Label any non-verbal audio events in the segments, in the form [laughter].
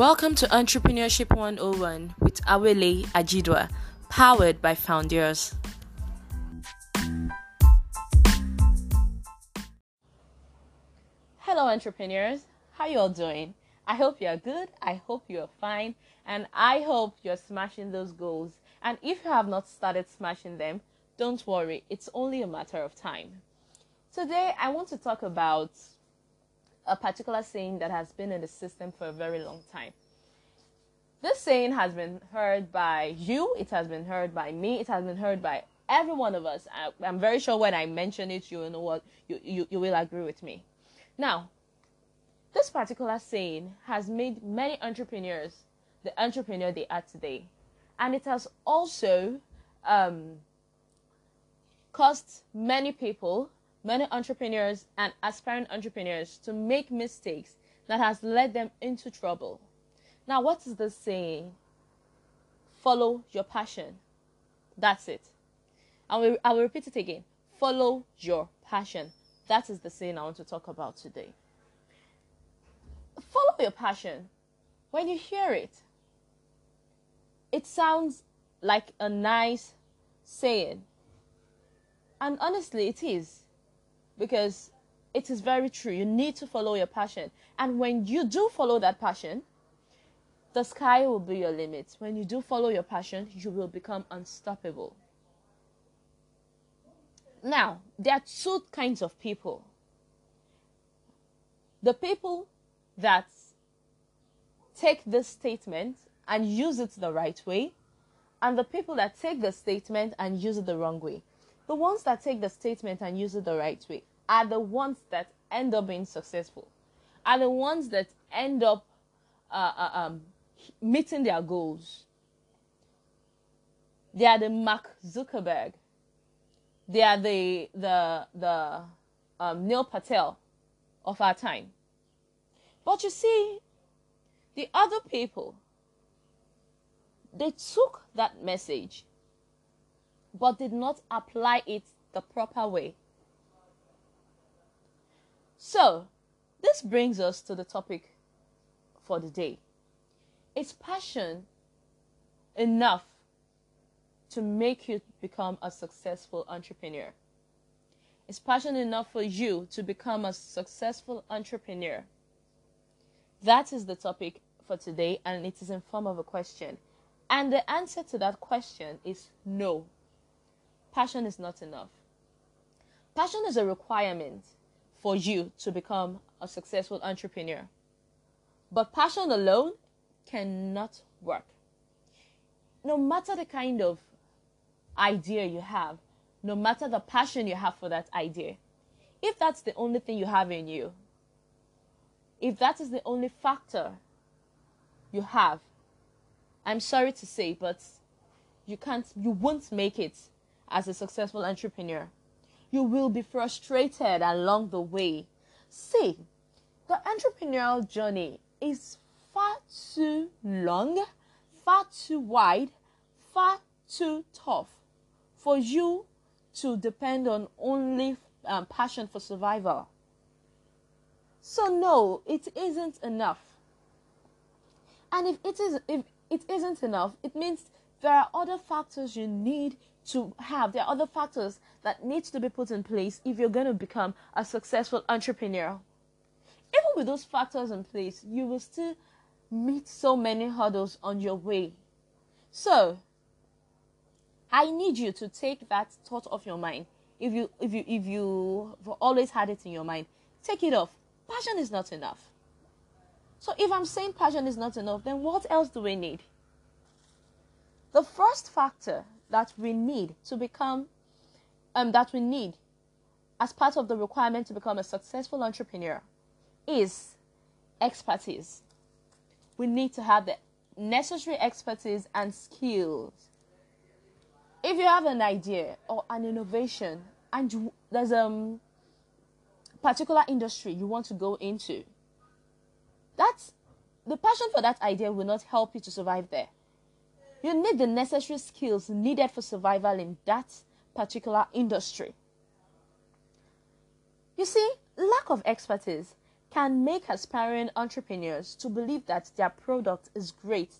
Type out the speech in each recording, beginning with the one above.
Welcome to Entrepreneurship 101 with Awele Ajidwa, powered by Founders. Hello, entrepreneurs. How you all doing? I hope you're good. I hope you're fine. And I hope you're smashing those goals. And if you have not started smashing them, don't worry. It's only a matter of time. Today, I want to talk about a particular saying that has been in the system for a very long time. This saying has been heard by you, it has been heard by me, it has been heard by every one of us. I, am very sure when I mention it, you know what, you, you, you will agree with me. Now, this particular saying has made many entrepreneurs the entrepreneur they are today. And it has also um, caused many people many entrepreneurs and aspiring entrepreneurs to make mistakes that has led them into trouble. Now, what is this saying? Follow your passion. That's it. I will, I will repeat it again. Follow your passion. That is the saying I want to talk about today. Follow your passion. When you hear it, it sounds like a nice saying. And honestly, it is because it is very true. You need to follow your passion. And when you do follow that passion, the sky will be your limit. When you do follow your passion, you will become unstoppable. Now, there are two kinds of people the people that take this statement and use it the right way, and the people that take the statement and use it the wrong way. The ones that take the statement and use it the right way are the ones that end up being successful, are the ones that end up uh, uh, um, meeting their goals. They are the Mark Zuckerberg. They are the the the um, Neil Patel of our time. But you see, the other people, they took that message, but did not apply it the proper way. So, this brings us to the topic for the day. Is passion enough to make you become a successful entrepreneur? Is passion enough for you to become a successful entrepreneur? That is the topic for today, and it is in form of a question. And the answer to that question is no. Passion is not enough. Passion is a requirement for you to become a successful entrepreneur. But passion alone cannot work. No matter the kind of idea you have, no matter the passion you have for that idea, if that's the only thing you have in you, if that is the only factor you have, I'm sorry to say, but you can't, you won't make it as a successful entrepreneur you will be frustrated along the way. See, the entrepreneurial journey is far too long, far too wide, far too tough for you to depend on only um, passion for survival. So no, it isn't enough. And if it is if it isn't enough, it means there are other factors you need to have. There are other factors that needs to be put in place if you're going to become a successful entrepreneur. Even with those factors in place, you will still meet so many hurdles on your way. So, I need you to take that thought off your mind. If you if you if you always had it in your mind, take it off. Passion is not enough. So if I'm saying passion is not enough, then what else do we need? The first factor that we need to become, um, that we need as part of the requirement to become a successful entrepreneur is expertise. We need to have the necessary expertise and skills. If you have an idea or an innovation and there's a um, particular industry you want to go into, that's the passion for that idea will not help you to survive there. You need the necessary skills needed for survival in that particular industry. You see, lack of expertise can make aspiring entrepreneurs to believe that their product is great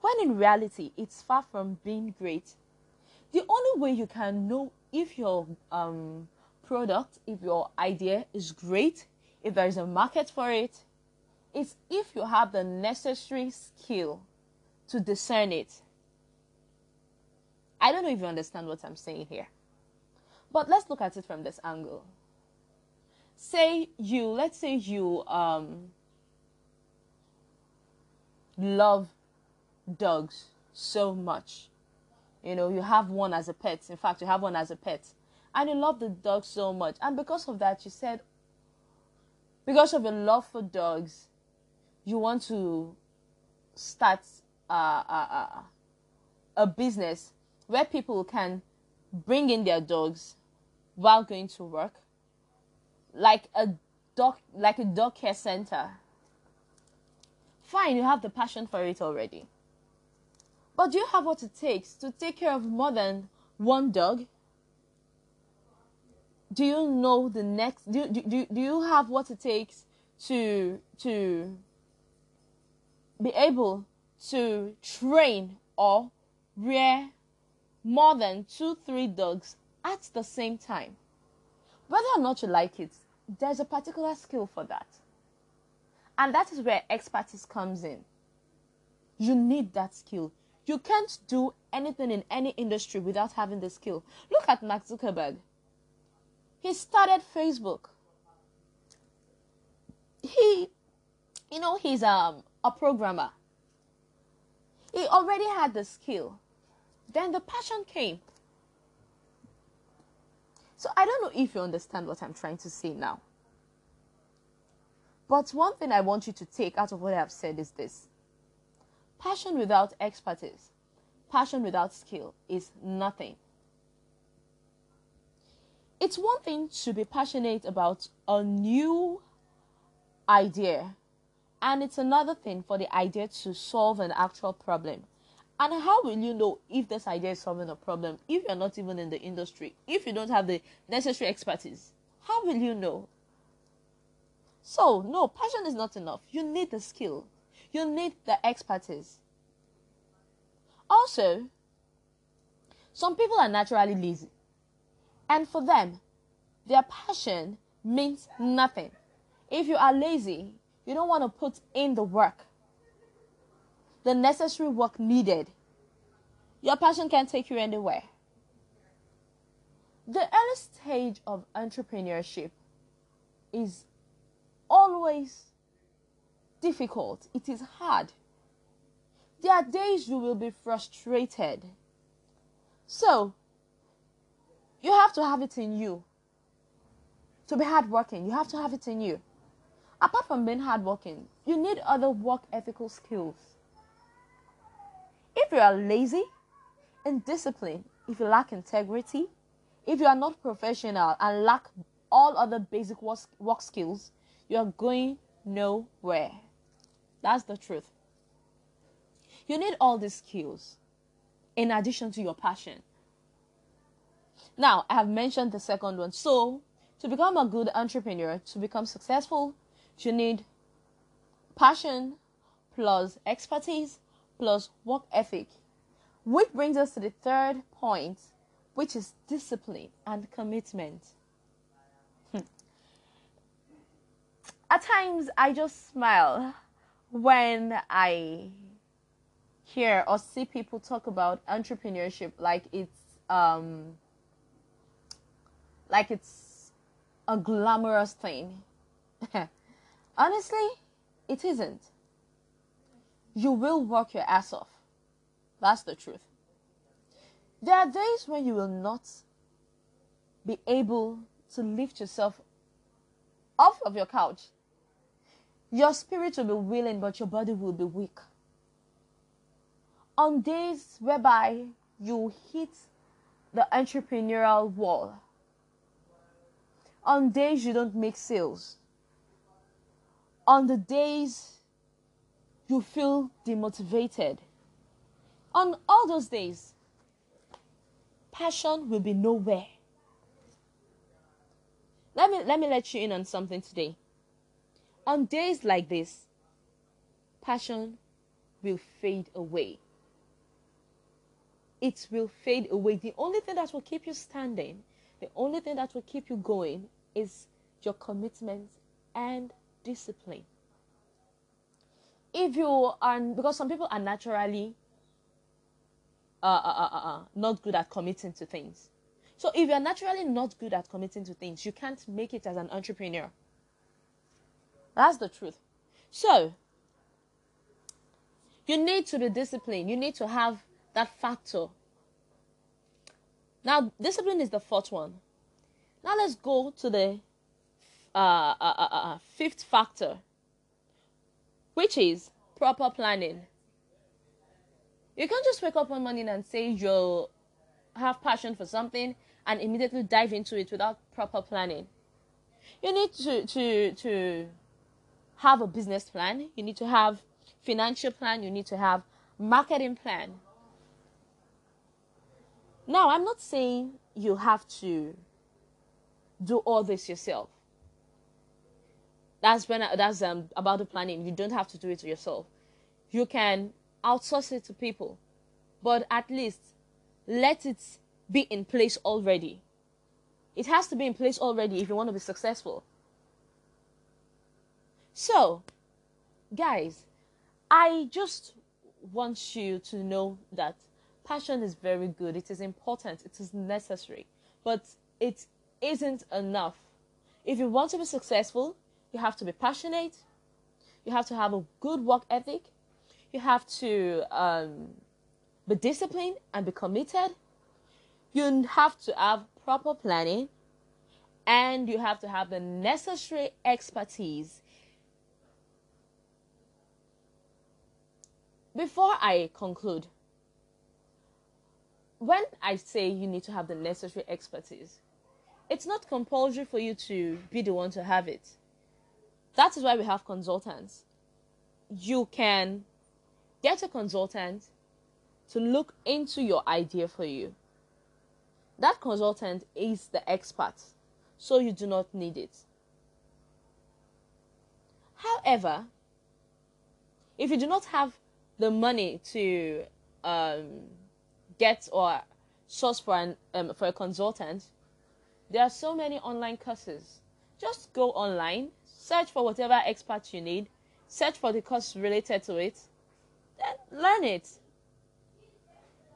when in reality it's far from being great. The only way you can know if your um, product, if your idea is great, if there is a market for it, is if you have the necessary skill to discern it. I don't know if you understand what I'm saying here. But let's look at it from this angle. Say you, let's say you um, love dogs so much. You know, you have one as a pet. In fact, you have one as a pet. And you love the dog so much. And because of that, you said, because of your love for dogs, you want to start a, a, a business where people can bring in their dogs while going to work, like a dog, like a dog care center. Fine, you have the passion for it already. But do you have what it takes to take care of more than one dog? Do you know the next? Do, do, do, do you have what it takes to to be able to train or rear more than two, three dogs at the same time. Whether or not you like it, there's a particular skill for that. And that is where expertise comes in. You need that skill. You can't do anything in any industry without having the skill. Look at Mark Zuckerberg. He started Facebook. He, you know, he's um, a programmer. He already had the skill. Then the passion came. So I don't know if you understand what I'm trying to say now. But one thing I want you to take out of what I've said is this passion without expertise, passion without skill is nothing. It's one thing to be passionate about a new idea and it's another thing for the idea to solve an actual problem. And how will you know if this idea is solving a problem if you're not even in the industry, if you don't have the necessary expertise? How will you know? So, no, passion is not enough. You need the skill, you need the expertise. Also, some people are naturally lazy, and for them, their passion means nothing. If you are lazy, you don't want to put in the work, the necessary work needed. Your passion can take you anywhere. The early stage of entrepreneurship is always difficult, it is hard. There are days you will be frustrated. So, you have to have it in you. To be hardworking, you have to have it in you apart from being hardworking, you need other work ethical skills. If you are lazy, indisciplined, if you lack integrity, if you are not professional and lack all other basic work skills, you are going nowhere. That's the truth. You need all these skills in addition to your passion. Now, I have mentioned the second one. So, to become a good entrepreneur, to become successful, you need passion plus expertise plus work ethic. Which brings us to the third point, which is discipline and commitment. [laughs] At times, I just smile when I hear or see people talk about entrepreneurship like it's um, like it's a glamorous thing. [laughs] Honestly, it isn't. You will work your ass off. That's the truth. There are days when you will not be able to lift yourself off of your couch. Your spirit will be willing, but your body will be weak. On days whereby you hit the entrepreneurial wall, on days you don't make sales, on the days you feel demotivated, on all those days, passion will be nowhere. Let me let me let you in on something today. On days like this, passion will fade away. It will fade away. The only thing that will keep you standing, the only thing that will keep you going is your commitment and discipline. If you are, because some people are naturally uh, uh, uh, uh, not good at committing to things. So if you're naturally not good at committing to things, you can't make it as an entrepreneur. That's the truth. So you need to be disciplined. You need to have that factor. Now, discipline is the fourth one. Now let's go to the uh, uh, uh, uh fifth factor, which is proper planning. You can't just wake up one morning and say you'll have passion for something and immediately dive into it without proper planning. You need to to to have a business plan. You need to have financial plan. You need to have marketing plan. Now, I'm not saying you have to do all this yourself. That's when that's um, about the planning. You don't have to do it yourself. You can outsource it to people, but at least let it be in place already. It has to be in place already if you want to be successful. So, guys, I just want you to know that passion is very good. It is important. It is necessary. But it isn't enough. If you want to be successful, you have to be passionate. You have to have a good work ethic. You have to um, be disciplined and be committed. You have to have proper planning. And you have to have the necessary expertise Before I conclude, when I say you need to have the necessary expertise, it's not compulsory for you to be the one to have it. That is why we have consultants. You can get a consultant to look into your idea for you. That consultant is the expert, so you do not need it. However, if you do not have the money to um, get or source for an um, for a consultant, there are so many online courses. Just go online, search for whatever expert you need, search for the course related to it, then learn it.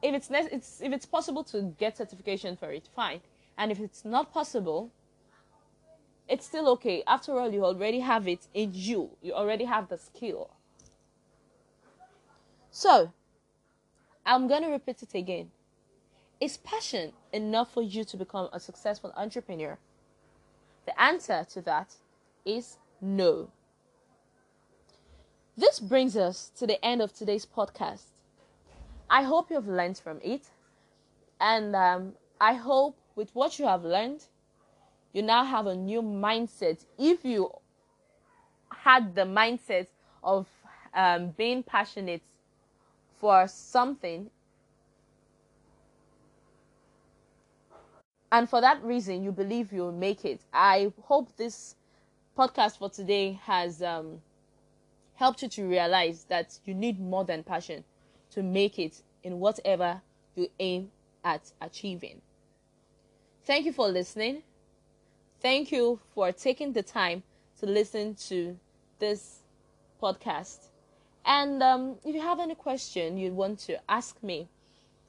If it's, ne- it's if it's possible to get certification for it, fine. And if it's not possible, it's still okay. After all, you already have it in you. You already have the skill. So, I'm going to repeat it again. Is passion enough for you to become a successful entrepreneur? The answer to that is no. This brings us to the end of today's podcast. I hope you've learned from it. And um, I hope with what you have learned, you now have a new mindset. If you had the mindset of um, being passionate for something and for that reason you believe you'll make it i hope this podcast for today has um, helped you to realize that you need more than passion to make it in whatever you aim at achieving thank you for listening thank you for taking the time to listen to this podcast and um, if you have any question you want to ask me,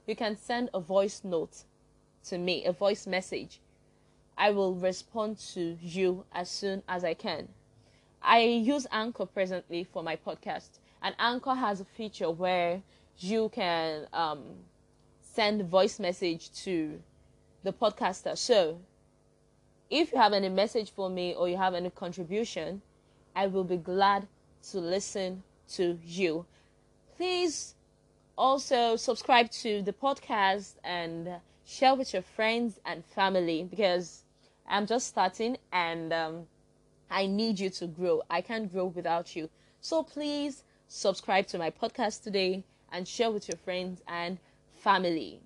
you can send a voice note to me, a voice message. I will respond to you as soon as I can. I use Anchor presently for my podcast, and Anchor has a feature where you can um, send voice message to the podcaster. So, if you have any message for me or you have any contribution, I will be glad to listen to you. Please also subscribe to the podcast and share with your friends and family because I'm just starting and um, I need you to grow. I can't grow without you. So please subscribe to my podcast today and share with your friends and family.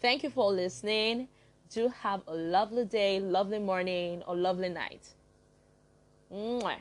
Thank you for listening. Do have a lovely day, lovely morning, or lovely night. Mwah.